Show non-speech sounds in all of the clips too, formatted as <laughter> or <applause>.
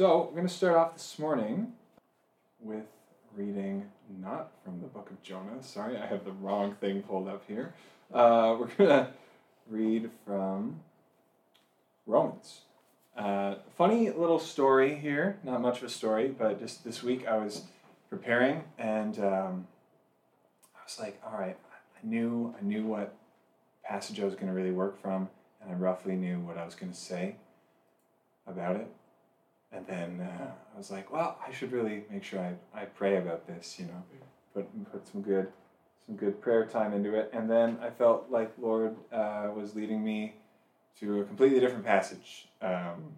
So, we're going to start off this morning with reading not from the book of Jonah. Sorry, I have the wrong thing pulled up here. Uh, <laughs> we're going to read from Romans. Uh, funny little story here, not much of a story, but just this week I was preparing and um, I was like, all right, I knew I knew what passage I was going to really work from, and I roughly knew what I was going to say about it. And then uh, I was like, well, I should really make sure I, I pray about this, you know, put put some good some good prayer time into it. And then I felt like Lord uh, was leading me to a completely different passage. Um,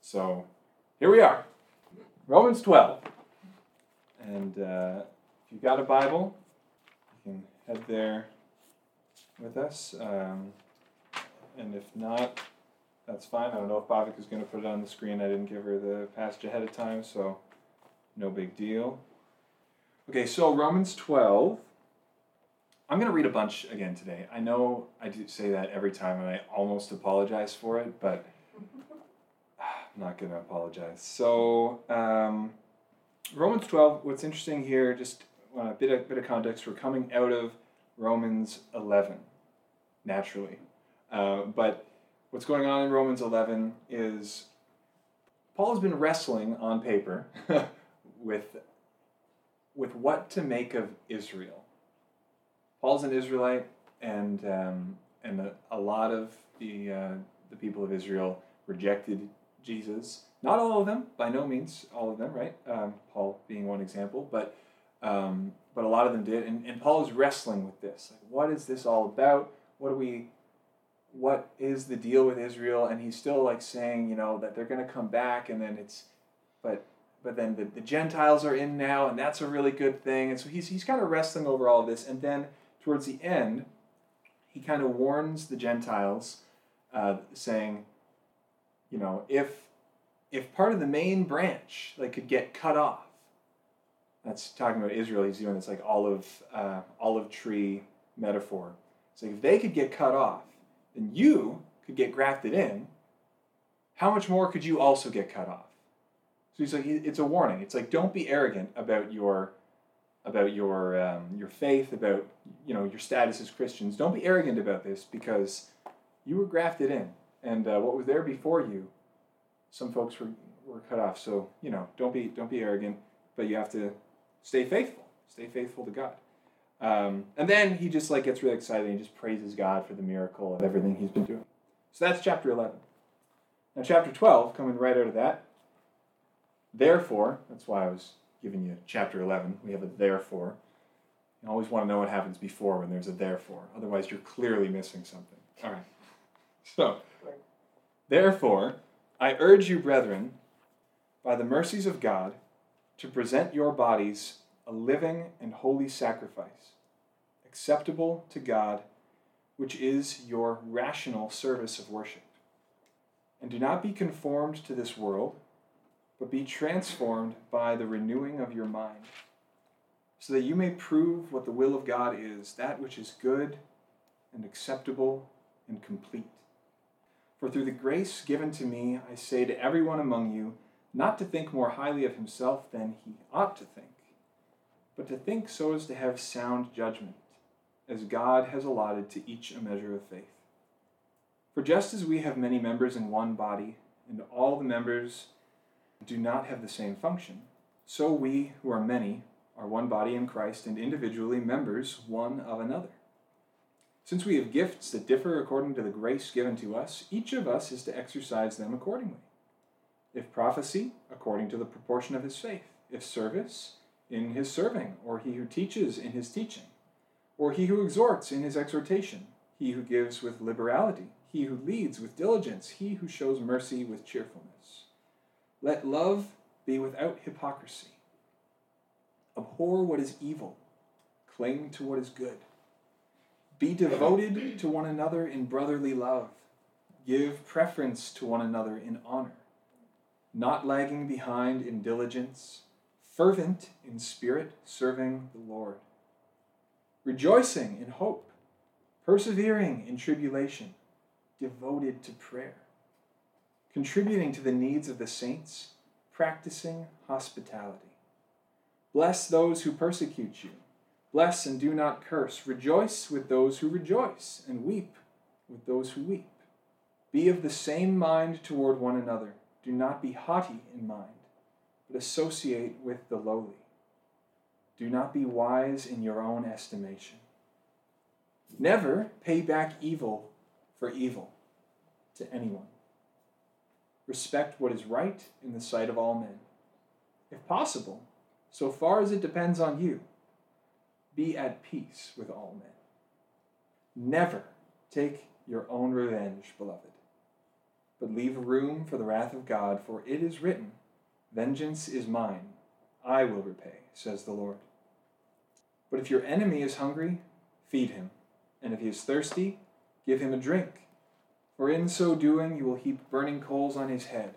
so here we are, Romans twelve. And uh, if you've got a Bible, you can head there with us. Um, and if not, that's fine. I don't know if Bhavik is going to put it on the screen. I didn't give her the passage ahead of time, so no big deal. Okay, so Romans 12. I'm going to read a bunch again today. I know I do say that every time, and I almost apologize for it, but <sighs> I'm not going to apologize. So, um, Romans 12, what's interesting here, just a bit of, bit of context, we're coming out of Romans 11, naturally. Uh, but what's going on in Romans 11 is Paul has been wrestling on paper <laughs> with, with what to make of Israel. Paul's an Israelite, and, um, and a, a, lot of the, uh, the people of Israel rejected Jesus. Not all of them, by no means all of them, right? Um, Paul being one example, but, um, but a lot of them did. And, and Paul is wrestling with this. Like, what is this all about? What do we what is the deal with Israel, and he's still like saying, you know, that they're going to come back, and then it's, but but then the, the Gentiles are in now, and that's a really good thing, and so he's he's kind of wrestling over all of this, and then towards the end, he kind of warns the Gentiles, uh, saying, you know, if if part of the main branch like could get cut off, that's talking about Israel. He's doing this like olive uh, olive tree metaphor. So if they could get cut off, then you could get grafted in, how much more could you also get cut off? So he's like, it's a warning. It's like, don't be arrogant about your, about your, um, your faith, about you know your status as Christians. Don't be arrogant about this because you were grafted in, and uh, what was there before you, some folks were, were cut off. So you know, don't be don't be arrogant, but you have to stay faithful. Stay faithful to God. Um, and then he just like gets really excited and he just praises God for the miracle of everything he's been doing. So that's chapter 11. Now, chapter 12, coming right out of that, therefore, that's why I was giving you chapter 11. We have a therefore. You always want to know what happens before when there's a therefore. Otherwise, you're clearly missing something. All right. <laughs> So, therefore, I urge you, brethren, by the mercies of God, to present your bodies a living and holy sacrifice, acceptable to God, which is your rational service of worship. And do not be conformed to this world, but be transformed by the renewing of your mind, so that you may prove what the will of God is, that which is good and acceptable and complete. For through the grace given to me, I say to everyone among you, not to think more highly of himself than he ought to think but to think so as to have sound judgment, as God has allotted to each a measure of faith. For just as we have many members in one body, and all the members do not have the same function, so we, who are many, are one body in Christ, and individually members one of another. Since we have gifts that differ according to the grace given to us, each of us is to exercise them accordingly. If prophecy, according to the proportion of his faith. If service, in his serving, or he who teaches in his teaching, or he who exhorts in his exhortation, he who gives with liberality, he who leads with diligence, he who shows mercy with cheerfulness. Let love be without hypocrisy. Abhor what is evil, cling to what is good. Be devoted to one another in brotherly love. Give preference to one another in honor, not lagging behind in diligence fervent in spirit, serving the Lord, rejoicing in hope, persevering in tribulation, devoted to prayer, contributing to the needs of the saints, practicing hospitality. Bless those who persecute you. Bless and do not curse. Rejoice with those who rejoice, and weep with those who weep. Be of the same mind toward one another. Do not be haughty in mind, but associate with the lowly. Do not be wise in your own estimation. Never pay back evil for evil to anyone. Respect what is right in the sight of all men. If possible, so far as it depends on you, be at peace with all men. Never take your own revenge, beloved, but leave room for the wrath of God, for it is written, Vengeance is mine, I will repay, says the Lord. But if your enemy is hungry, feed him, and if he is thirsty, give him a drink for in so doing you will heap burning coals on his head.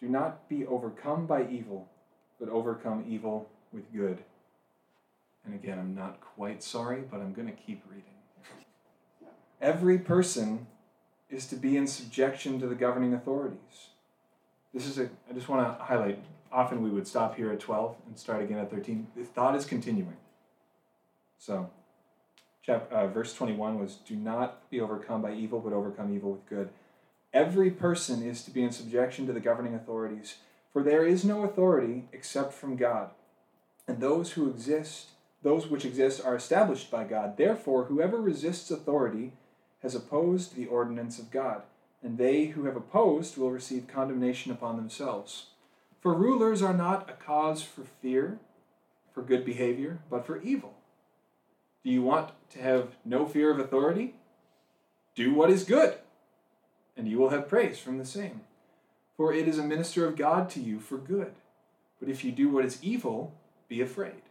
Do not be overcome by evil, but overcome evil with good. And again, I'm not quite sorry, but I'm going to keep reading. Every person is to be in subjection to the governing authorities. This is a, I just want to highlight, often we would stop here at 12 and start again at 13. The thought is continuing. So, chapter, uh, verse 21 was Do not be overcome by evil, but overcome evil with good. Every person is to be in subjection to the governing authorities, for there is no authority except from God. And those who exist, those which exist, are established by God. Therefore, whoever resists authority has opposed the ordinance of God, and they who have opposed will receive condemnation upon themselves. For rulers are not a cause for fear, for good behavior, but for evil. Do you want to have no fear of authority? Do what is good, and you will have praise from the same. For it is a minister of God to you for good. But if you do what is evil, be afraid.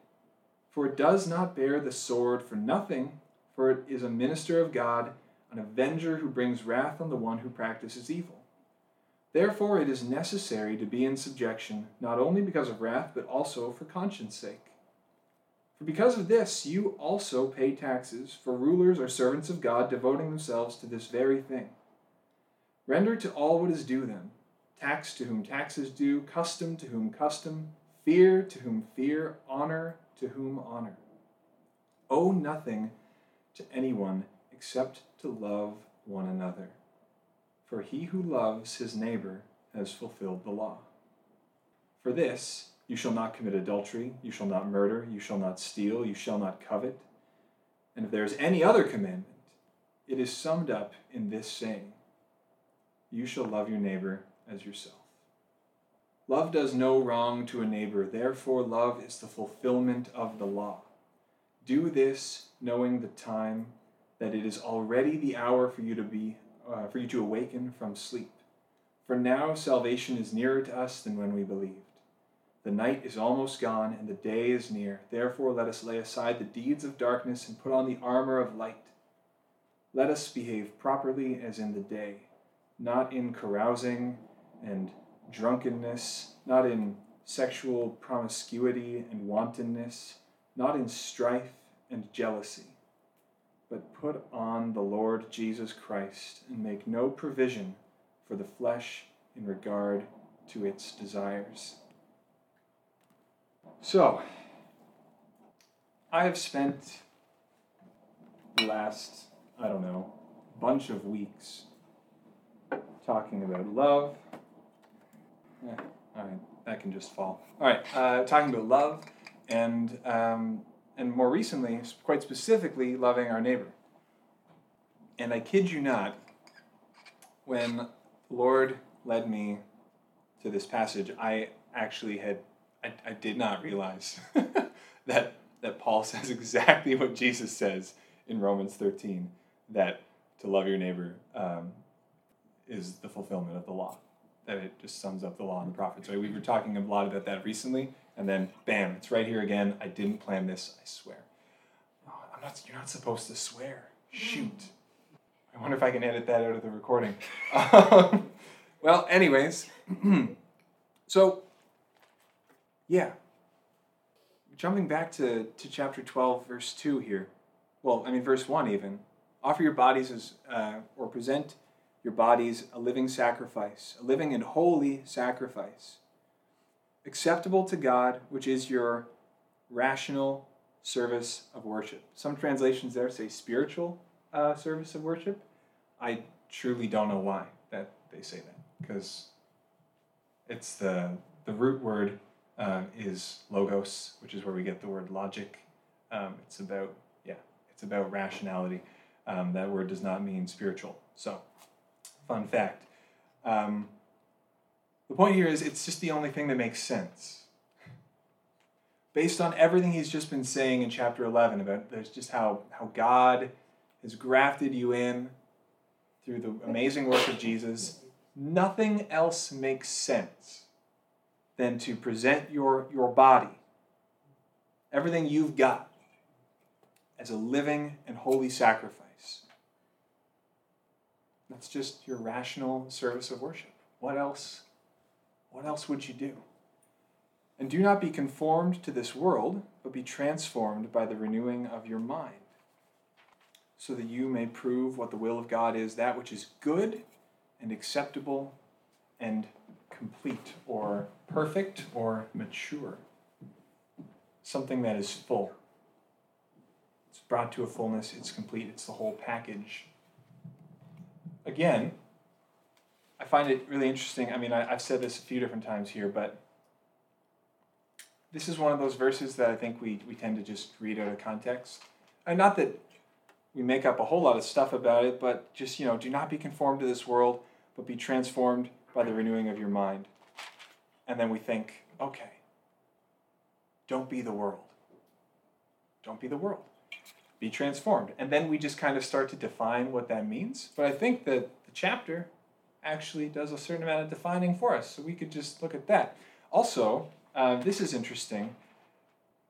For it does not bear the sword for nothing, for it is a minister of God, an avenger who brings wrath on the one who practices evil. Therefore, it is necessary to be in subjection, not only because of wrath, but also for conscience sake. For because of this, you also pay taxes, for rulers are servants of God, devoting themselves to this very thing. Render to all what is due them tax to whom tax is due, custom to whom custom, fear to whom fear, honor to whom honor. Owe nothing to anyone except to love one another. For he who loves his neighbor has fulfilled the law. For this, you shall not commit adultery, you shall not murder, you shall not steal, you shall not covet. And if there is any other commandment, it is summed up in this saying You shall love your neighbor as yourself. Love does no wrong to a neighbor, therefore, love is the fulfillment of the law. Do this knowing the time that it is already the hour for you to be uh, for you to awaken from sleep. For now salvation is nearer to us than when we believed. The night is almost gone, and the day is near. Therefore, let us lay aside the deeds of darkness and put on the armor of light. Let us behave properly as in the day, not in carousing and drunkenness, not in sexual promiscuity and wantonness, not in strife and jealousy, but put on the Lord Jesus Christ and make no provision for the flesh in regard to its desires. So, I have spent the last, I don't know, bunch of weeks talking about love. Eh, all right, that can just fall. All right, uh, talking about love, and um, and more recently, quite specifically, loving our neighbor. And I kid you not, when the Lord led me to this passage, I actually had I, I did not realize <laughs> that that Paul <laughs> says exactly what Jesus says in Romans 13 that to love your neighbor um, is the fulfillment of the law. That it just sums up the law and the prophets. Right? We were talking a lot about that recently, and then bam, it's right here again. I didn't plan this. I swear. Oh, I'm not. You're not supposed to swear. Shoot. I wonder if I can edit that out of the recording. <laughs> Um, well, anyways, <clears throat> so yeah. Jumping back to, to chapter 12, verse 2 here. Well, I mean, verse 1 even. Offer your bodies as, uh, or present your bodies a living sacrifice, a living and holy sacrifice, acceptable to God, which is your rational service of worship. Some translations there say spiritual uh, service of worship. I truly don't know why that they say that because it's the the root word um, is logos, which is where we get the word logic. Um, it's about yeah, it's about rationality. Um, that word does not mean spiritual. So, fun fact. The point here is it's just the only thing that makes sense. Based on everything he's just been saying in chapter 11 about there's just how, how God has grafted you in through the amazing work of Jesus, nothing else makes sense than to present your, your body, everything you've got, as a living and holy sacrifice. That's just your rational service of worship. What else? What else would you do? And do not be conformed to this world, but be transformed by the renewing of your mind, so that you may prove what the will of God is, that which is good and acceptable and complete or perfect or mature. Something that is full. It's brought to a fullness, it's complete, it's the whole package. Again, I find it really interesting. I mean, I, have said this a few different times here, but this is one of those verses that I think we, we tend to just read out of context. And not that we make up a whole lot of stuff about it, but just, you know, do not be conformed to this world, but be transformed by the renewing of your mind. And then we think, okay, don't be the world. Don't be the world. Be transformed. And then we just kind of start to define what that means. But I think that the chapter actually does a certain amount of defining for us. So we could just look at that. Also, uh, this is interesting.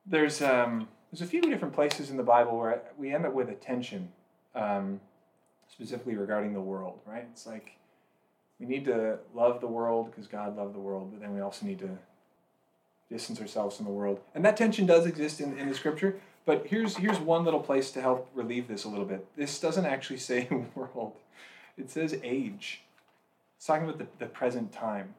There's, um, there's a few different places in the Bible where we end up with a tension, um, specifically regarding the world, right? It's like we need to love the world because God loved the world, but then we also need to distance ourselves from the world. And that tension does exist in, in the scripture, but here's, here's one little place to help relieve this a little bit. This doesn't actually say <laughs> world, it says age. It's talking about the, the present time,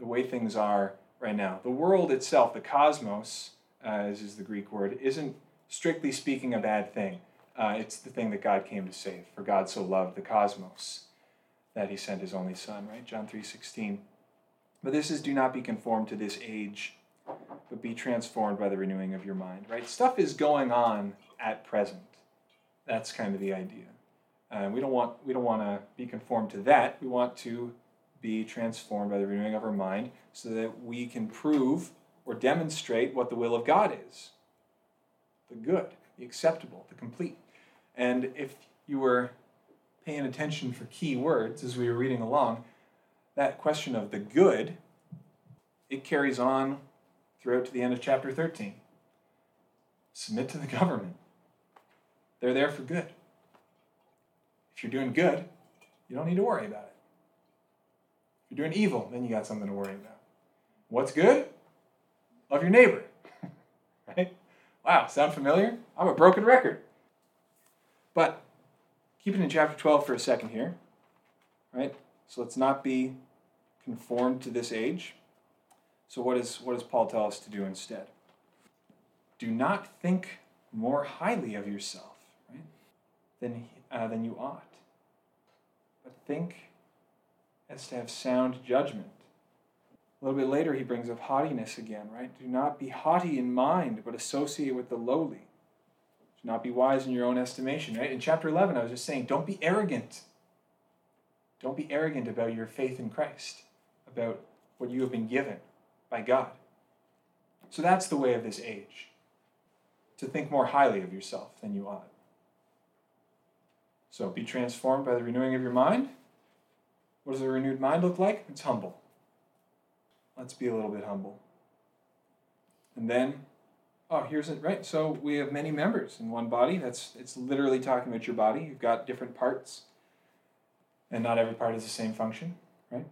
the way things are right now. The world itself, the cosmos, uh, as is the Greek word, isn't strictly speaking a bad thing. Uh, it's the thing that God came to save. For God so loved the cosmos that he sent his only son, right? John 3:16. But this is do not be conformed to this age, but be transformed by the renewing of your mind, right? Stuff is going on at present. That's kind of the idea. Uh, we don't want we don't want to be conformed to that. We want to be transformed by the renewing of our mind so that we can prove or demonstrate what the will of God is. The good, the acceptable, the complete. And if you were paying attention for key words as we were reading along, that question of the good, it carries on throughout to the end of chapter 13. Submit to the government. They're there for good. If you're doing good, you don't need to worry about it. You're doing evil, then you got something to worry about. What's good? Love your neighbor. <laughs> right? Wow, sound familiar? I'm a broken record. But keep it in chapter 12 for a second here. Right? So let's not be conformed to this age. So what, is, what does Paul tell us to do instead? Do not think more highly of yourself right, than, uh, than you ought, but think as to have sound judgment. A little bit later, he brings up haughtiness again, right? Do not be haughty in mind, but associate with the lowly Do not be wise in your own estimation, right? In chapter 11, I was just saying, don't be arrogant. Don't be arrogant about your faith in Christ, about what you have been given by God. So that's the way of this age to think more highly of yourself than you ought. So be transformed by the renewing of your mind. What does a renewed mind look like? It's humble. Let's be a little bit humble. And then Oh, here's it, right? So we have many members in one body. That's it's literally talking about your body. You've got different parts, and not every part has the same function, right?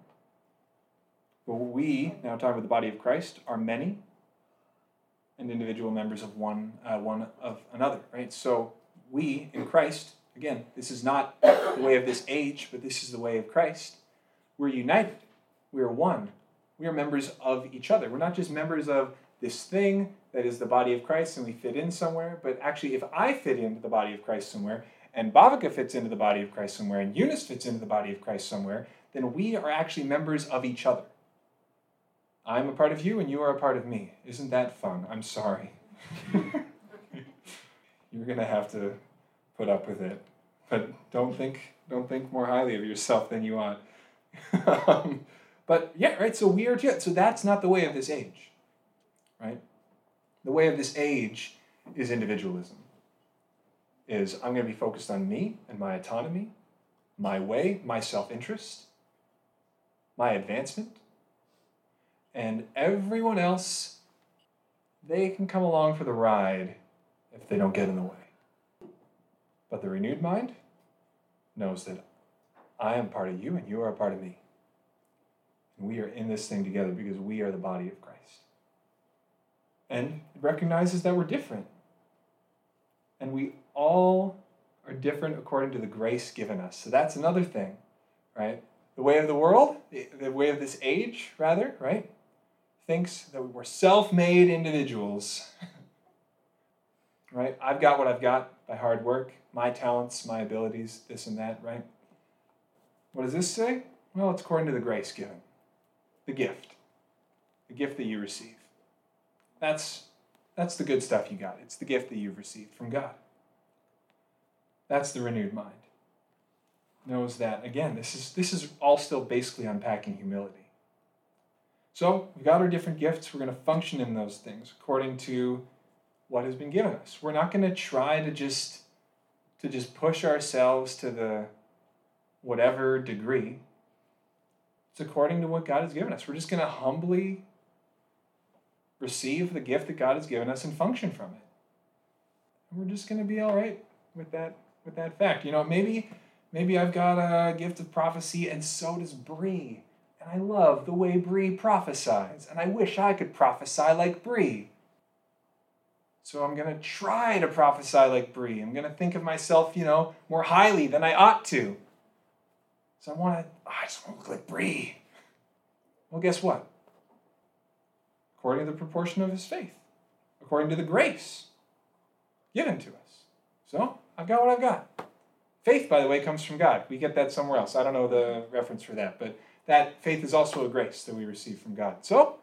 But we, now talking about the body of Christ, are many and individual members of one, uh, one of another, right? So we in Christ again, this is not the way of this age, but this is the way of Christ. We're united. We are one. We are members of each other. We're not just members of this thing that is the body of Christ and we fit in somewhere, but actually, if I fit into the body of Christ somewhere, and Bhavika fits into the body of Christ somewhere, and Eunice fits into the body of Christ somewhere, then we are actually members of each other. I'm a part of you, and you are a part of me. Isn't that fun? I'm sorry. <laughs> You're gonna have to put up with it, but don't think don't think more highly of yourself than you ought. <laughs> um, but yeah, right. So we are too. So that's not the way of this age, right? The way of this age is individualism. Is I'm going to be focused on me and my autonomy, my way, my self-interest, my advancement, and everyone else. They can come along for the ride if they don't get in the way. But the renewed mind knows that I am part of you and you are a part of me. And we are in this thing together because we are the body of Christ. And it recognizes that we're different. And we all are different according to the grace given us. So that's another thing, right? The way of the world, the way of this age, rather, right? Thinks that we're self made individuals. <laughs> right? I've got what I've got by hard work, my talents, my abilities, this and that, right? What does this say? Well, it's according to the grace given, the gift, the gift that you receive. That's, that's the good stuff you got. It's the gift that you've received from God. That's the renewed mind. Knows that again, this is this is all still basically unpacking humility. So we've got our different gifts. We're going to function in those things according to what has been given us. We're not going to try to just to just push ourselves to the whatever degree. It's according to what God has given us. We're just going to humbly receive the gift that God has given us and function from it. And we're just going to be all right with that with that fact. You know, maybe maybe I've got a gift of prophecy and so does Bree. And I love the way Bree prophesies, and I wish I could prophesy like Bree. So I'm going to try to prophesy like Bree. I'm going to think of myself, you know, more highly than I ought to. So I want to, I just want to look like Bree. Well, guess what? According to the proportion of his faith, according to the grace given to us. So I've got what I've got. Faith, by the way, comes from God. We get that somewhere else. I don't know the reference for that, but that faith is also a grace that we receive from God. So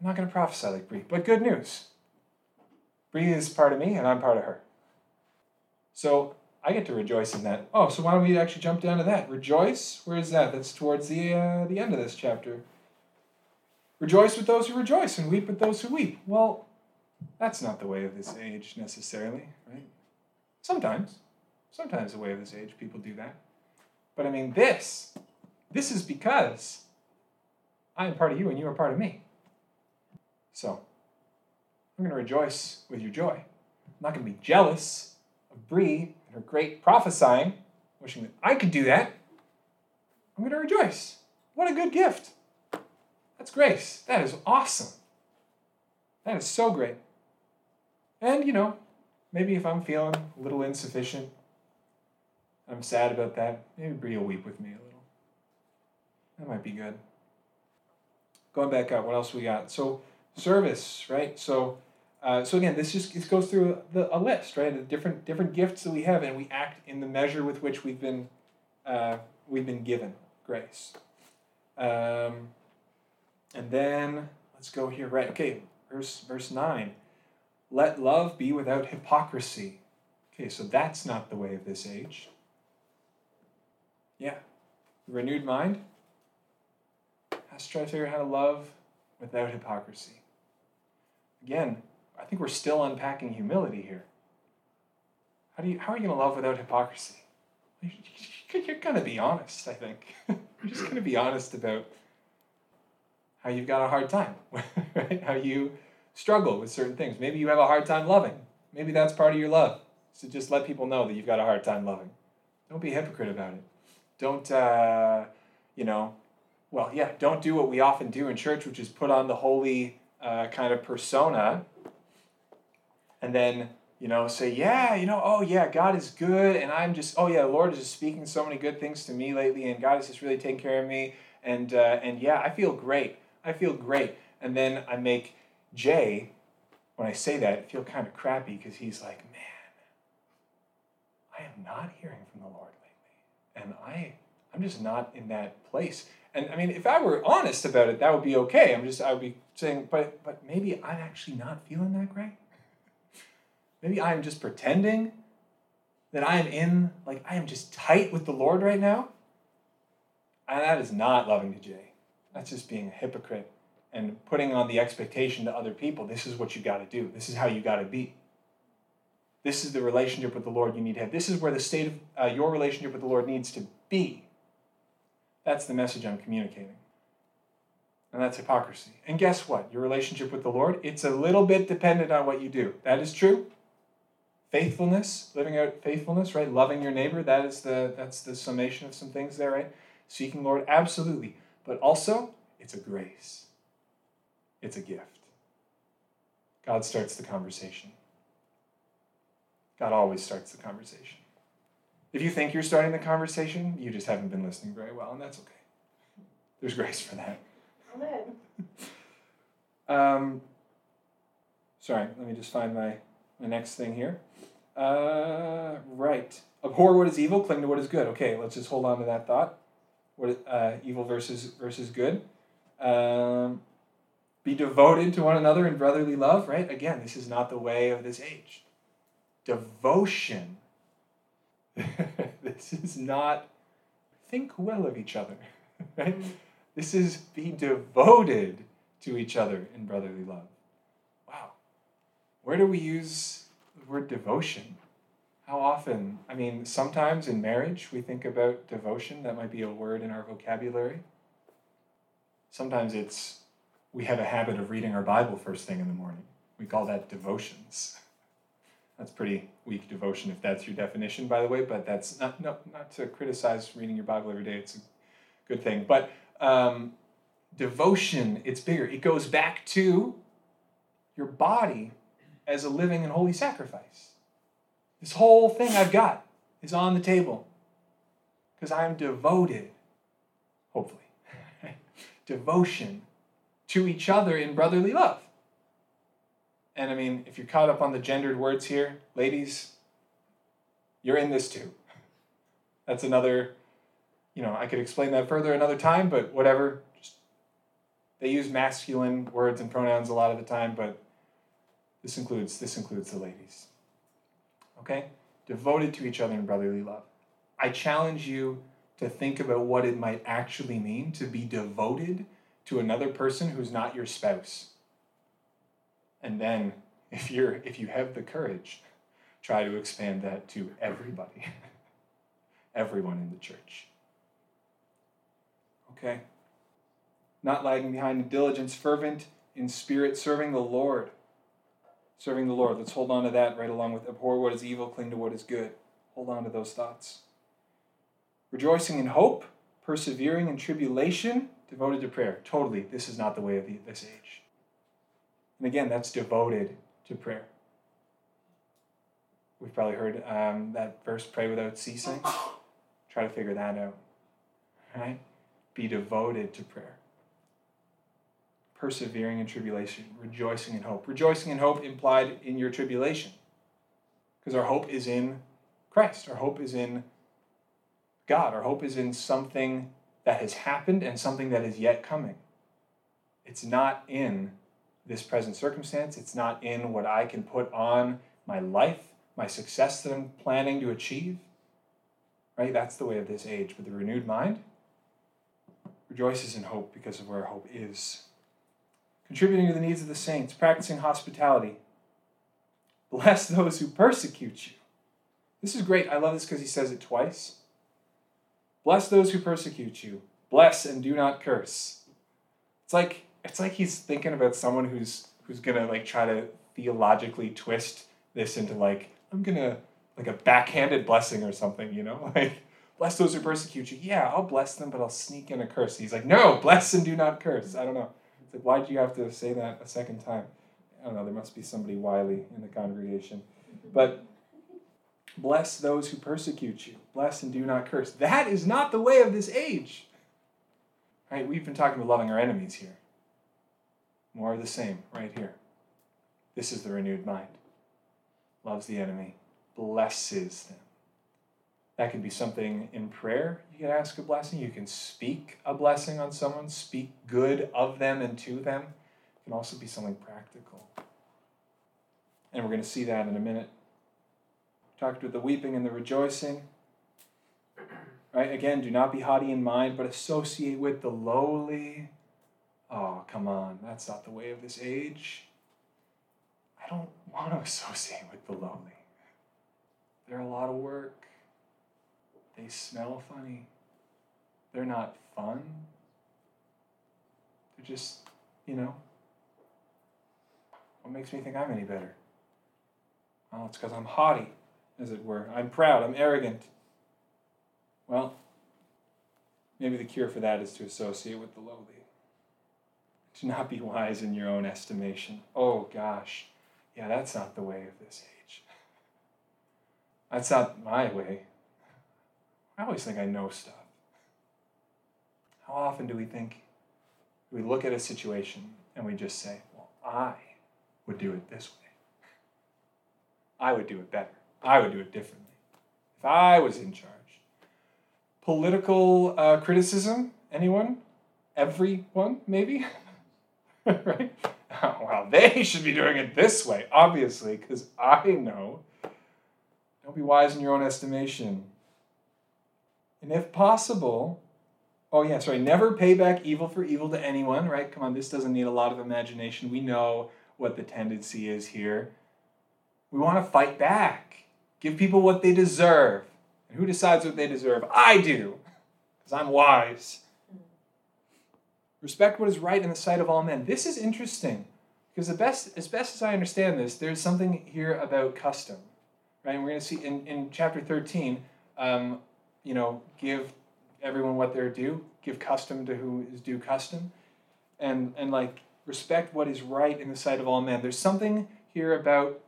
I'm not going to prophesy like Bree, but good news. Bree is part of me, and I'm part of her. So I get to rejoice in that. Oh, so why don't we actually jump down to that? Rejoice? Where is that? That's towards the uh, the end of this chapter. Rejoice with those who rejoice and weep with those who weep. Well, that's not the way of this age necessarily, right? Sometimes. Sometimes the way of this age, people do that. But I mean, this, this is because I am part of you and you are part of me. So, I'm going to rejoice with your joy. I'm not going to be jealous of Bree her great prophesying, wishing that I could do that. I'm going to rejoice. What a good gift. That's grace. That is awesome. That is so great. And, you know, maybe if I'm feeling a little insufficient, I'm sad about that, maybe Bree will weep with me a little. That might be good. Going back up, what else we got? So, service, right? So, uh, so again, this just this goes through the, a list, right? The different different gifts that we have, and we act in the measure with which we've been uh, we've been given grace. Um, and then let's go here, right? Okay, verse verse nine. Let love be without hypocrisy. Okay, so that's not the way of this age. Yeah, renewed mind has to try to figure out how to love without hypocrisy. Again, I think we're still unpacking humility here. How, do you, how are you going to love without hypocrisy? You're going to be honest, I think. <laughs> You're just going to be honest about how you've got a hard time, <laughs> right? How you struggle with certain things. Maybe you have a hard time loving. Maybe that's part of your love. So just let people know that you've got a hard time loving. Don't be a hypocrite about it. Don't, uh, you know, well, yeah, don't do what we often do in church, which is put on the holy uh, kind of persona and then you know, say, yeah, you know, oh yeah, God is good, and I'm just, oh yeah, the Lord is just speaking so many good things to me lately, and God is just really taking care of me, and uh, and yeah, I feel great. I feel great. And then I make Jay, when I say that, feel kind of crappy because he's like, man, I am not hearing from the Lord lately, and I I'm just not in that place. And I mean, if I were honest about it, that would be okay. I'm just I would be saying, but but maybe I'm actually not feeling that great. Maybe I'm just pretending that I am in, like, I am just tight with the Lord right now. And that is not loving to Jay. That's just being a hypocrite and putting on the expectation to other people this is what you got to do, this is how you got to be. This is the relationship with the Lord you need to have. This is where the state of uh, your relationship with the Lord needs to be. That's the message I'm communicating. And that's hypocrisy. And guess what? Your relationship with the Lord, it's a little bit dependent on what you do. That is true faithfulness living out faithfulness right? Loving your neighbor that is the that's the summation of some things there right? Seeking lord absolutely. But also it's a grace. It's a gift. God starts the conversation. God always starts the conversation. If you think you're starting the conversation you just haven't been listening very well and that's okay. There's grace for that. Amen. um, sorry let me just find my my next thing here uh, right. Abhor what is evil, cling to what is good. Okay, let's just hold on to that thought. What uh, evil versus versus good. Um, be devoted to one another in brotherly love. Right. Again, this is not the way of this age. Devotion. <laughs> this is not think well of each other. <laughs> Right. This is be devoted to each other in brotherly love. Wow. Where do we use word devotion. How often, I mean, sometimes in marriage we think about devotion, that might be a word in our vocabulary. Sometimes it's, we have a habit of reading our Bible first thing in the morning. We call that devotions. That's pretty weak devotion if that's your definition, by the way, but that's not, no, not to criticize reading your Bible every day. It's a good thing. But um, devotion, it's bigger. It goes back to your body as a living and holy sacrifice. This whole thing I've got is on the table because I'm devoted, hopefully, <laughs> devotion to each other in brotherly love. And I mean, if you're caught up on the gendered words here, ladies, you're in this too. <laughs> That's another, you know, I could explain that further another time, but whatever. Just, they use masculine words and pronouns a lot of the time, but this includes this includes the ladies. Okay? Devoted to each other in brotherly love. I challenge you to think about what it might actually mean to be devoted to another person who's not your spouse. And then if you're if you have the courage, try to expand that to everybody. <laughs> Everyone in the church. Okay? Not lagging behind in diligence, fervent in spirit, serving the Lord serving the Lord. Let's hold on to that right along with abhor what is evil, cling to what is good. Hold on to those thoughts. Rejoicing in hope, persevering in tribulation, devoted to prayer. Totally, this is not the way of the, this age. And again, that's devoted to prayer. We've probably heard um, that verse, pray without ceasing. <coughs> Try to figure that out. Right? Be devoted to prayer persevering in tribulation, rejoicing in hope. Rejoicing in hope implied in your tribulation. Because our hope is in Christ. Our hope is in God. Our hope is in something that has happened and something that is yet coming. It's not in this present circumstance. It's not in what I can put on my life, my success that I'm planning to achieve. Right? That's the way of this age. But the renewed mind rejoices in hope because of where hope is contributing to the needs of the saints, practicing hospitality. Bless those who persecute you. This is great. I love this because he says it twice. Bless those who persecute you. Bless and do not curse. It's like it's like he's thinking about someone who's who's gonna like try to theologically twist this into like I'm gonna like a backhanded blessing or something, you know? <laughs> Like bless those who persecute you. Yeah, I'll bless them, but I'll sneak in a curse. He's like, no, bless and do not curse. I don't know. It's like, why do you have to say that a second time? I don't know. There must be somebody wily in the congregation. But bless those who persecute you. Bless and do not curse. That is not the way of this age. Right? We've been talking about loving our enemies here. More of the same right here. This is the renewed mind. Loves the enemy, blesses them. That can be something in prayer. You can ask a blessing. You can speak a blessing on someone, speak good of them and to them. It can also be something practical. And we're going to see that in a minute. Talked with the weeping and the rejoicing. Right? Again, do not be haughty in mind, but associate with the lowly. Oh, come on. That's not the way of this age. I don't want to associate with the lowly. They're a lot of work. They smell funny. They're not fun. They're just, you know, what makes me think I'm any better? Well, it's because I'm haughty, as it were. I'm proud. I'm arrogant. Well, maybe the cure for that is to associate with the lowly. To not be wise in your own estimation. Oh, gosh. Yeah, that's not the way of this age. <laughs> That's not my way. I always think I know stuff. How often do we think, we look at a situation and we just say, well, I would do it this way. I would do it better. I would do it differently. If I was in charge. Political uh, criticism? Anyone? Everyone, maybe? <laughs> right? Oh, <laughs> well, they should be doing it this way, obviously, because I know. Don't be wise in your own estimation. And if possible, oh yeah, sorry, never pay back evil for evil to anyone, right? Come on, this doesn't need a lot of imagination. We know what the tendency is here. We want to fight back, give people what they deserve. And who decides what they deserve? I do, because I'm wise. Respect what is right in the sight of all men. This is interesting, because the best, as best as I understand this, there's something here about custom, right? And we're going to see in, in chapter 13, um, you know, give everyone what they're due, give custom to who is due custom, and and like respect what is right in the sight of all men. There's something here about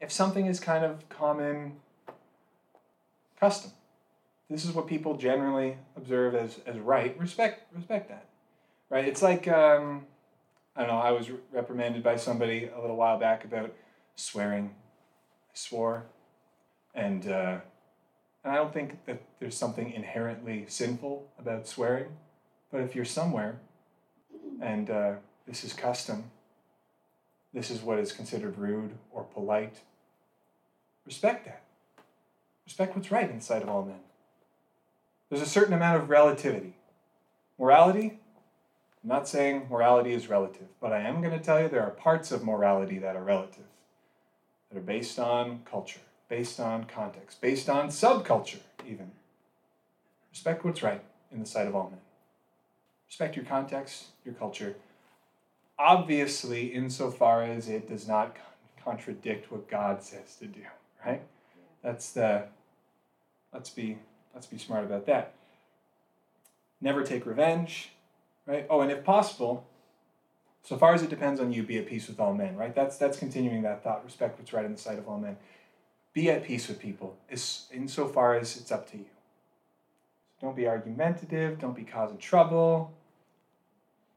if something is kind of common custom. This is what people generally observe as, as right. Respect respect that, right? It's like um, I don't know. I was reprimanded by somebody a little while back about swearing. I swore, and uh, and I don't think that there's something inherently sinful about swearing, but if you're somewhere and uh, this is custom, this is what is considered rude or polite, respect that. Respect what's right in the sight of all men. There's a certain amount of relativity. Morality, I'm not saying morality is relative, but I am going to tell you there are parts of morality that are relative, that are based on culture based on context, based on subculture, even. Respect what's right in the sight of all men. Respect your context, your culture. Obviously, insofar as it does not contradict what God says to do, right? That's the let's be let's be smart about that. Never take revenge, right? Oh, and if possible, so far as it depends on you, be at peace with all men, right? That's that's continuing that thought. Respect what's right in the sight of all men be at peace with people insofar as it's up to you. Don't be argumentative, don't be causing trouble.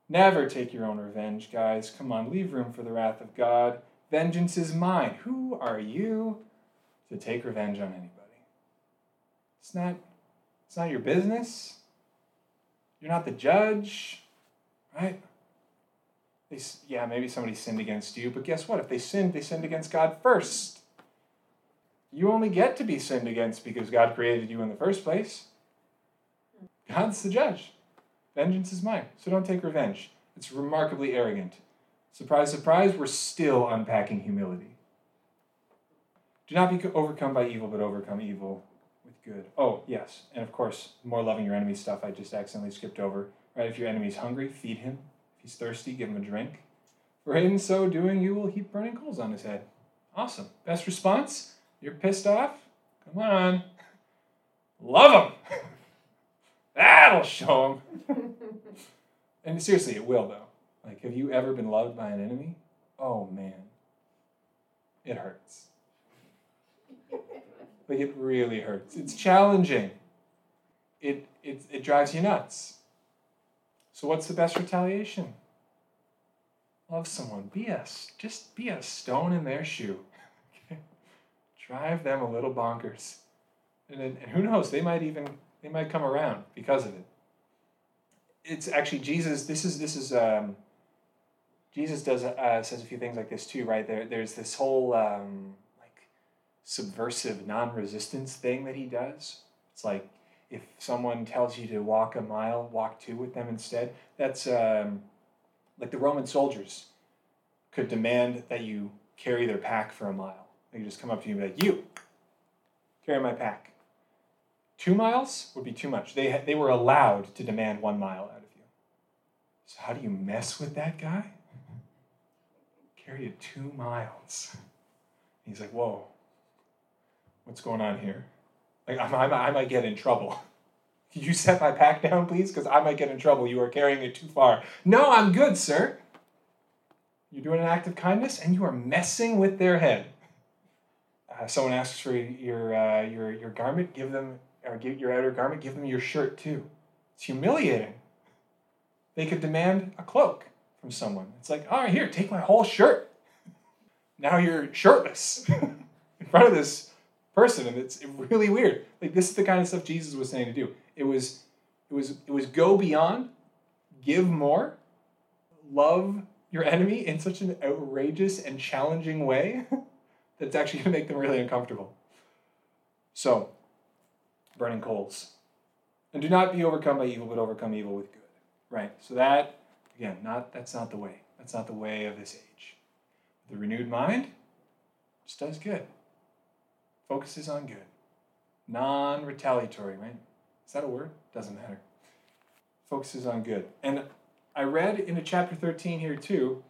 Never take your own revenge, guys. Come on, leave room for the wrath of God. Vengeance is mine. Who are you to take revenge on anybody? It's not it's not your business. You're not the judge, right? They, yeah, maybe somebody sinned against you, but guess what? If they sinned, they sinned against God first you only get to be sinned against because God created you in the first place. God's the judge. Vengeance is mine. So don't take revenge. It's remarkably arrogant. Surprise, surprise, we're still unpacking humility. Do not be overcome by evil, but overcome evil with good. Oh, yes. And of course, more loving your enemy stuff I just accidentally skipped over. Right? If your enemy's hungry, feed him. If he's thirsty, give him a drink. For in so doing, you will heap burning coals on his head. Awesome. Best response? You're pissed off? Come on. Love them. <laughs> That'll show them. <laughs> and seriously, it will, though. Like, have you ever been loved by an enemy? Oh, man. It hurts. Like it really hurts. It's challenging. It, it, it drives you nuts. So what's the best retaliation? Love someone. Be a, just be a stone in their shoe. Drive them a little bonkers. And, and who knows, they might even, they might come around because of it. It's actually Jesus, this is, this is, um, Jesus does, uh, says a few things like this too, right? There, there's this whole, um, like subversive non-resistance thing that he does. It's like if someone tells you to walk a mile, walk two with them instead. That's um, like the Roman soldiers could demand that you carry their pack for a mile. They could just come up to you and be like, "You carry my pack." Two miles would be too much. They they were allowed to demand one mile out of you. So how do you mess with that guy? Carry it two miles. He's like, "Whoa." what's going on here? Like, I, I, I might get in trouble. Could you set my pack down, please? Because I might get in trouble. You are carrying it too far. No, I'm good, sir. You're doing an act of kindness and you are messing with their head. Uh, someone asks for your, uh, your, your garment, give them, or give your outer garment, give them your shirt too. It's humiliating. They could demand a cloak from someone. It's like, all right, here, take my whole shirt. Now you're shirtless <laughs> in front of this person and it's really weird like this is the kind of stuff jesus was saying to do it was it was it was go beyond give more love your enemy in such an outrageous and challenging way <laughs> that's actually <laughs> going to make them really uncomfortable so burning coals and do not be overcome by evil but overcome evil with good right so that again not that's not the way that's not the way of this age the renewed mind just does good focuses on good, non retaliatory, right? Is that a word? Doesn't matter. Focuses on good. And I read into chapter 13 here too,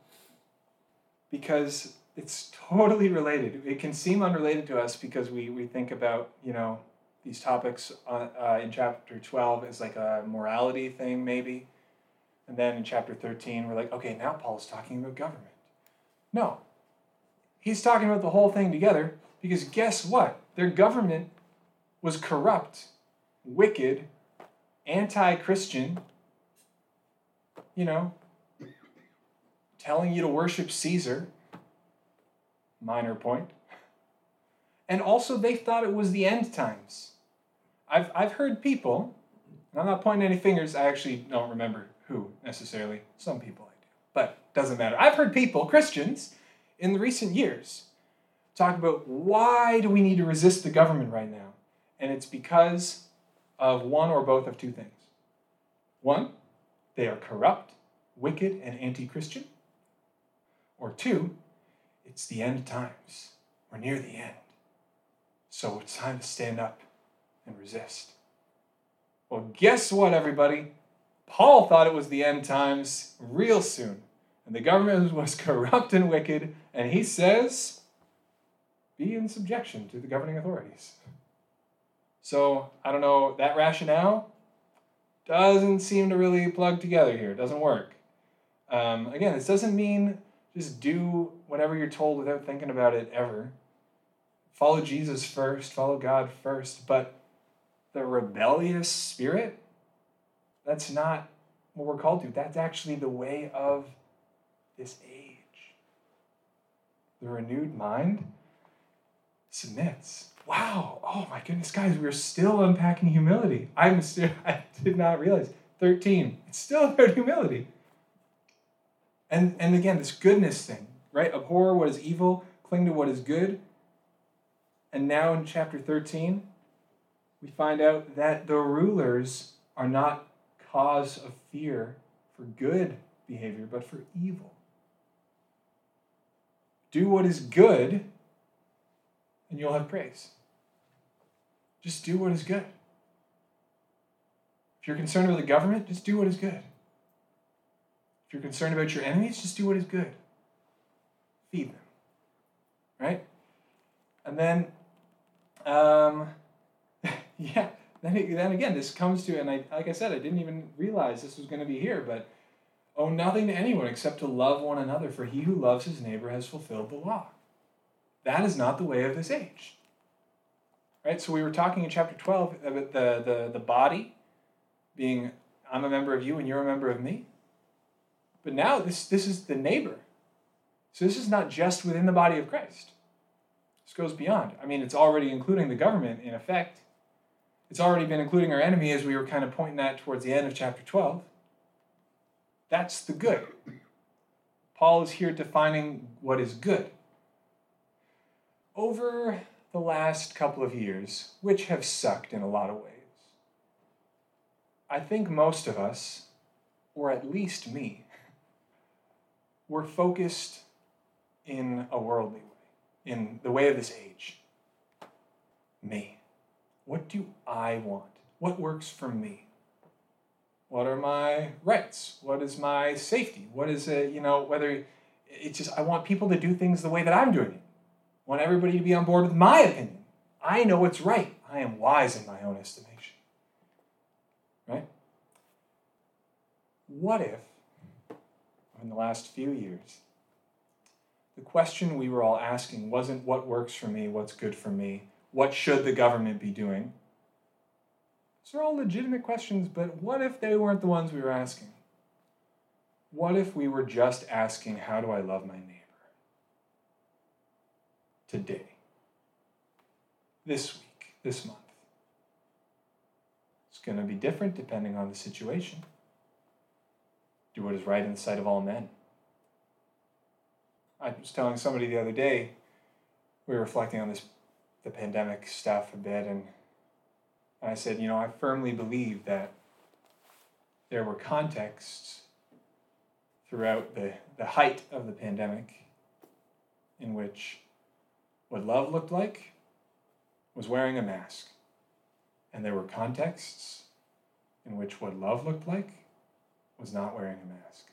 because it's totally related. It can seem unrelated to us because we, we think about, you know, these topics uh, uh, in chapter 12 as like a morality thing, maybe. And then in chapter 13, we're like, okay, now Paul's talking about government. No, he's talking about the whole thing together because guess what? Their government was corrupt, wicked, anti Christian, you know, telling you to worship Caesar. Minor point. And also, they thought it was the end times. I've, I've heard people, and I'm not pointing any fingers, I actually don't remember who necessarily. Some people I do, but doesn't matter. I've heard people, Christians, in the recent years talk about why do we need to resist the government right now? And it's because of one or both of two things. One, they are corrupt, wicked, and anti Christian. Or two, it's the end times. We're near the end. So it's time to stand up and resist. Well, guess what, everybody? Paul thought it was the end times real soon. And the government <laughs> was corrupt and wicked. And he says, be in subjection to the governing authorities. So, I don't know, that rationale doesn't seem to really plug together here. It doesn't work. Um, again, this doesn't mean just do whatever you're told without thinking about it ever. Follow Jesus first, follow God first, but the rebellious spirit, that's not what we're called to. That's actually the way of this age. The renewed mind submits. Wow. Oh my goodness, guys, we're still unpacking humility. I'm still, <laughs> I did not realize. 13. It's still about humility. And, and again, this goodness thing, right? Abhor what is evil, cling to what is good. And now in chapter 13, we find out that the rulers are not cause of fear for good behavior, but for evil. Do what is good and you'll have praise. Just do what is good. If you're concerned with the government, just do what is good. If you're concerned about your enemies, just do what is good. Feed them. Right? And then, um, <laughs> yeah, then, then again, this comes to, and I, like I said, I didn't even realize this was going to be here, but owe nothing to anyone except to love one another, for he who loves his neighbor has fulfilled the law. That is not the way of this age. Right? So we were talking in chapter 12 about the, the, the body being, I'm a member of you and you're a member of me. But now this, this is the neighbor. So this is not just within the body of Christ. This goes beyond. I mean, it's already including the government in effect. It's already been including our enemy as we were kind of pointing that towards the end of chapter 12. That's the good. Paul is here defining what is good. Over the last couple of years, which have sucked in a lot of ways, I think most of us, or at least me, were focused in a worldly way, in the way of this age. Me. What do I want? What works for me? What are my rights? What is my safety? What is it, you know, whether it's just, I want people to do things the way that I'm doing it. I want everybody to be on board with my opinion. I know what's right. I am wise in my own estimation. Right? What if, in the last few years, the question we were all asking wasn't what works for me, what's good for me, what should the government be doing? These are all legitimate questions, but what if they weren't the ones we were asking? What if we were just asking, How do I love my neighbor? Today, this week, this month. It's going to be different depending on the situation. Do what is right in the sight of all men. I was telling somebody the other day, we were reflecting on this, the pandemic stuff a bit, and I said, you know, I firmly believe that there were contexts throughout the, the height of the pandemic in which what love looked like was wearing a mask. And there were contexts in which what love looked like was not wearing a mask.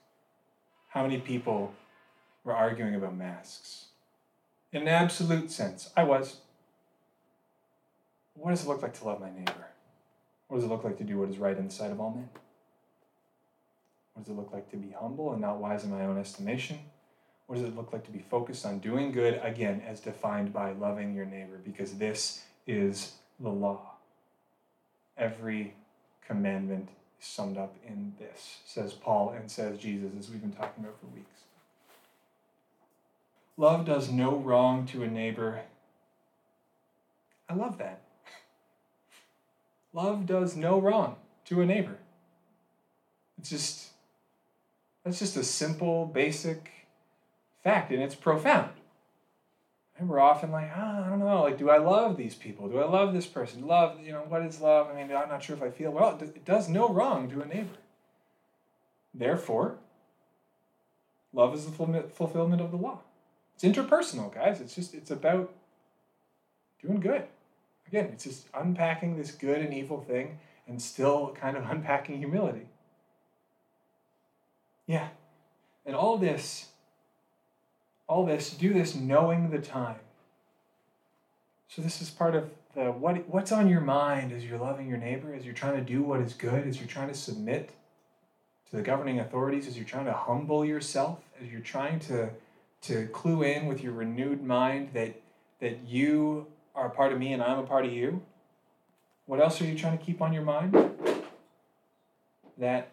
How many people were arguing about masks? In an absolute sense, I was. What does it look like to love my neighbor? What does it look like to do what is right in the sight of all men? What does it look like to be humble and not wise in my own estimation? What does it look like to be focused on doing good, again, as defined by loving your neighbor? Because this is the law. Every commandment summed up in this, says Paul and says Jesus, as we've been talking about for weeks. Love does no wrong to a neighbor. I love that. <laughs> Love does no wrong to a neighbor. It's just, that's just a simple, basic fact, and it's profound. And we're often like, ah, I don't know, like, do I love these people? Do I love this person? Love, you know, what is love? I mean, I'm not sure if I feel, well, it does no wrong to a neighbor. Therefore, love is the fulfillment of the law. It's interpersonal, guys. It's just, it's about doing good. Again, it's just unpacking this good and evil thing and still kind of <laughs> unpacking humility. Yeah. And all this, all this, do this knowing the time. So this is part of the what what's on your mind as you're loving your neighbor, as you're trying to do what is good, as you're trying to submit to the governing authorities, as you're trying to humble yourself, as you're trying to to clue in with your renewed mind that that you are a part of me and I'm a part of you. What else are you trying to keep on your mind? That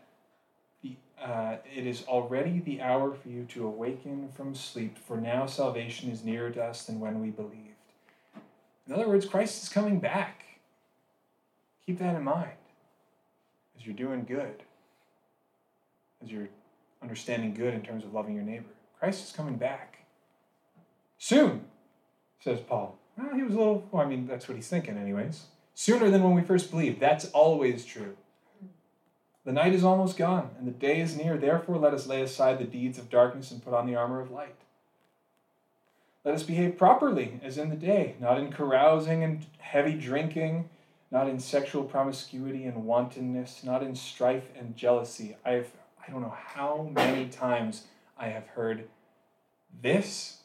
uh, it is already the hour for you to awaken from sleep, for now salvation is nearer to us than when we believed. In other words, Christ is coming back. Keep that in mind as you're doing good, as you're understanding good in terms of loving your neighbor. Christ is coming back. Soon, says Paul. Well, he was a little, well, I mean, that's what he's thinking, anyways. Sooner than when we first believed. That's always true. The night is almost gone, and the day is near. Therefore, let us lay aside the deeds of darkness and put on the armor of light. Let us behave properly, as in the day, not in carousing and heavy drinking, not in sexual promiscuity and wantonness, not in strife and jealousy. I've, I don't know how many times I have heard this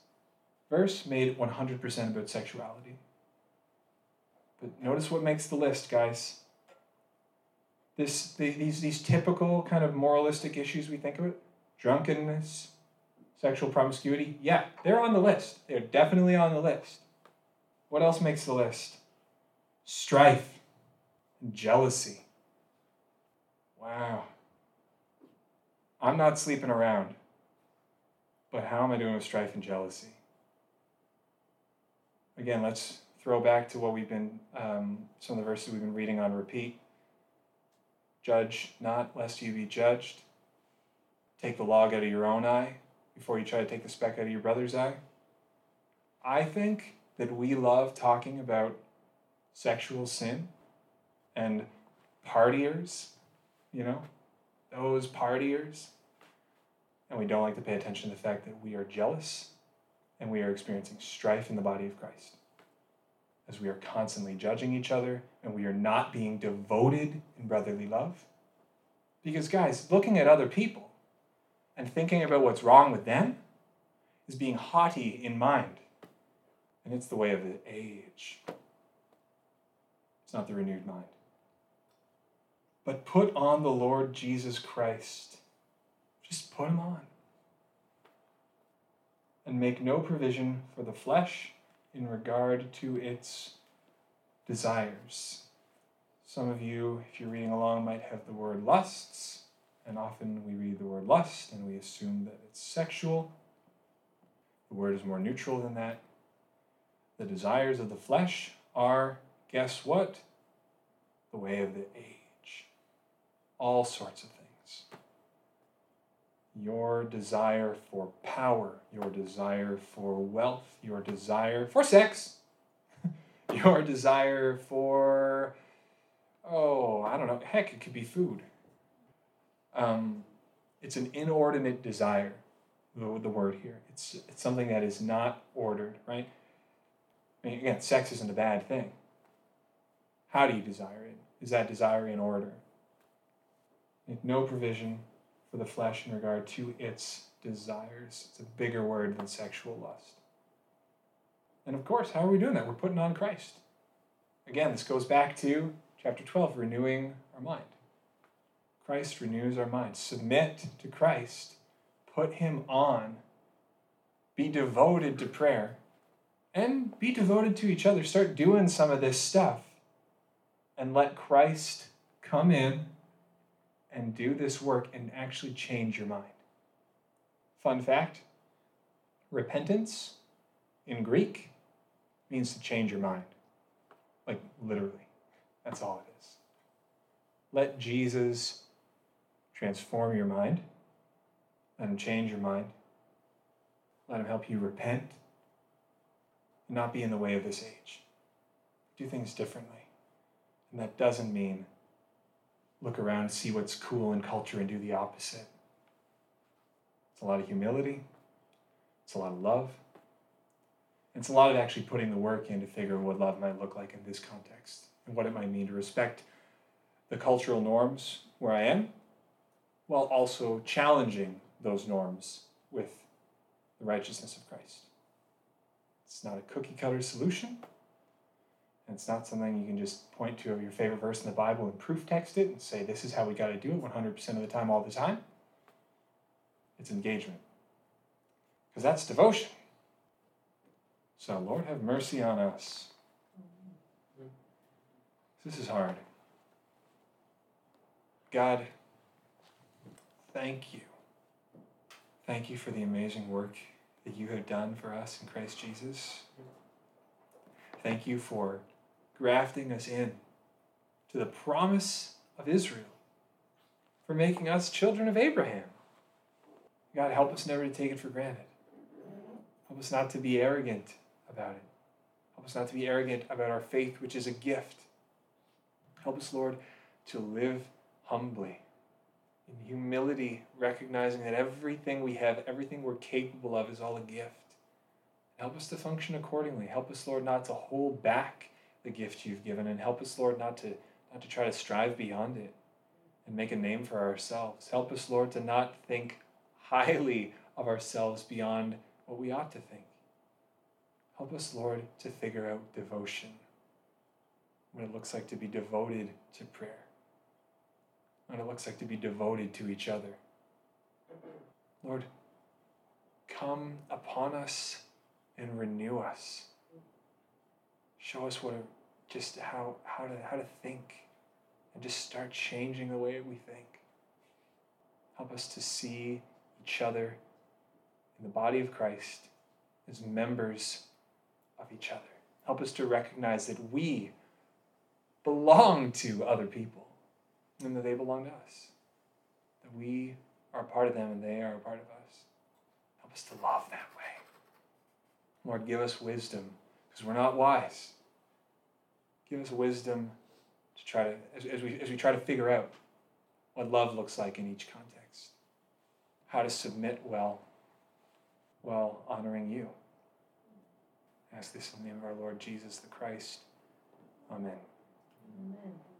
verse made 100% about sexuality. But notice what makes the list, guys. This, the, these, these typical kind of moralistic issues we think of it drunkenness, sexual promiscuity yeah, they're on the list. They're definitely on the list. What else makes the list? strife, and jealousy. Wow. I'm not sleeping around. But how am I doing with strife and jealousy? Again, let's throw back to what we've been, um, some of the verses we've been reading on repeat. Judge not, lest you be judged. Take the log out of your own eye before you try to take the speck out of your brother's eye. I think that we love talking about sexual sin and partiers, you know, those partiers. And we don't like to pay attention to the fact that we are jealous and we are experiencing strife in the body of Christ. As we are constantly judging each other and we are not being devoted in brotherly love. Because, guys, looking at other people and thinking about what's wrong with them is being haughty in mind. And it's the way of the age. It's not the renewed mind. But put on the Lord Jesus Christ. Just put him on. And make no provision for the flesh in regard to its desires. Some of you, if you're reading along, might have the word lusts, and often we read the word lust and we assume that it's sexual. The word is more neutral than that. The desires of the flesh are, guess what? The way of the age. All sorts of things. Your desire for power, your desire for wealth, your desire for sex, <laughs> your desire for, oh, I don't know, heck, it could be food. Um, it's an inordinate desire, the, the word here. It's, it's something that is not ordered, right? I mean, again, sex isn't a bad thing. How do you desire it? Is that desire in order? No provision for the flesh in regard to its desires. It's a bigger word than sexual lust. And of course, how are we doing that? We're putting on Christ. Again, this goes back to chapter 12, renewing our mind. Christ renews our mind. Submit to Christ, put Him on, be devoted to prayer, and be devoted to each other. Start doing some of this stuff and let Christ come in and do this work and actually change your mind. Fun fact repentance in Greek means to change your mind. Like literally. That's all it is. Let Jesus transform your mind. Let him change your mind. Let him help you repent and not be in the way of this age. Do things differently. And that doesn't mean look around, see what's cool in culture, and do the opposite. It's a lot of humility, it's a lot of love. It's a lot of actually putting the work in to figure what love might look like in this context and what it might mean to respect the cultural norms where I am, while also challenging those norms with the righteousness of Christ. It's not a cookie cutter solution. And it's not something you can just point to your favorite verse in the Bible and proof text it and say, this is how we got to do it 100% of the time, all the time. It's engagement. Because that's devotion. So, Lord, have mercy on us. This is hard. God, thank you. Thank you for the amazing work that you have done for us in Christ Jesus. Thank you for grafting us in to the promise of Israel, for making us children of Abraham. God, help us never to take it for granted. Help us not to be arrogant about it. Help us not to be arrogant about our faith, which is a gift. Help us, Lord, to live humbly, in humility, recognizing that everything we have, everything we're capable of, is all a gift. Help us to function accordingly. Help us, Lord, not to hold back the gift you've given, and help us, Lord, not to not to try to strive beyond it and make a name for ourselves. Help us, Lord, to not think highly of ourselves beyond what we ought to think. Help us, Lord, to figure out devotion, what it looks like to be devoted to prayer what it looks like to be devoted to each other. Lord, come upon us and renew us. Show us what just how, how, to, how to think and just start changing the way we think. Help us to see each other in the body of Christ as members of each other. Help us to recognize that we belong to other people and that they belong to us. That we are a part of them and they are a part of us. Help us to love that way. Lord, give us wisdom because we're not wise. Give us wisdom to try to, as, as, we, as we try to figure out what love looks like in each context, how to submit well while honoring you. I ask this in the name of our Lord Jesus the Christ. Amen. Amen.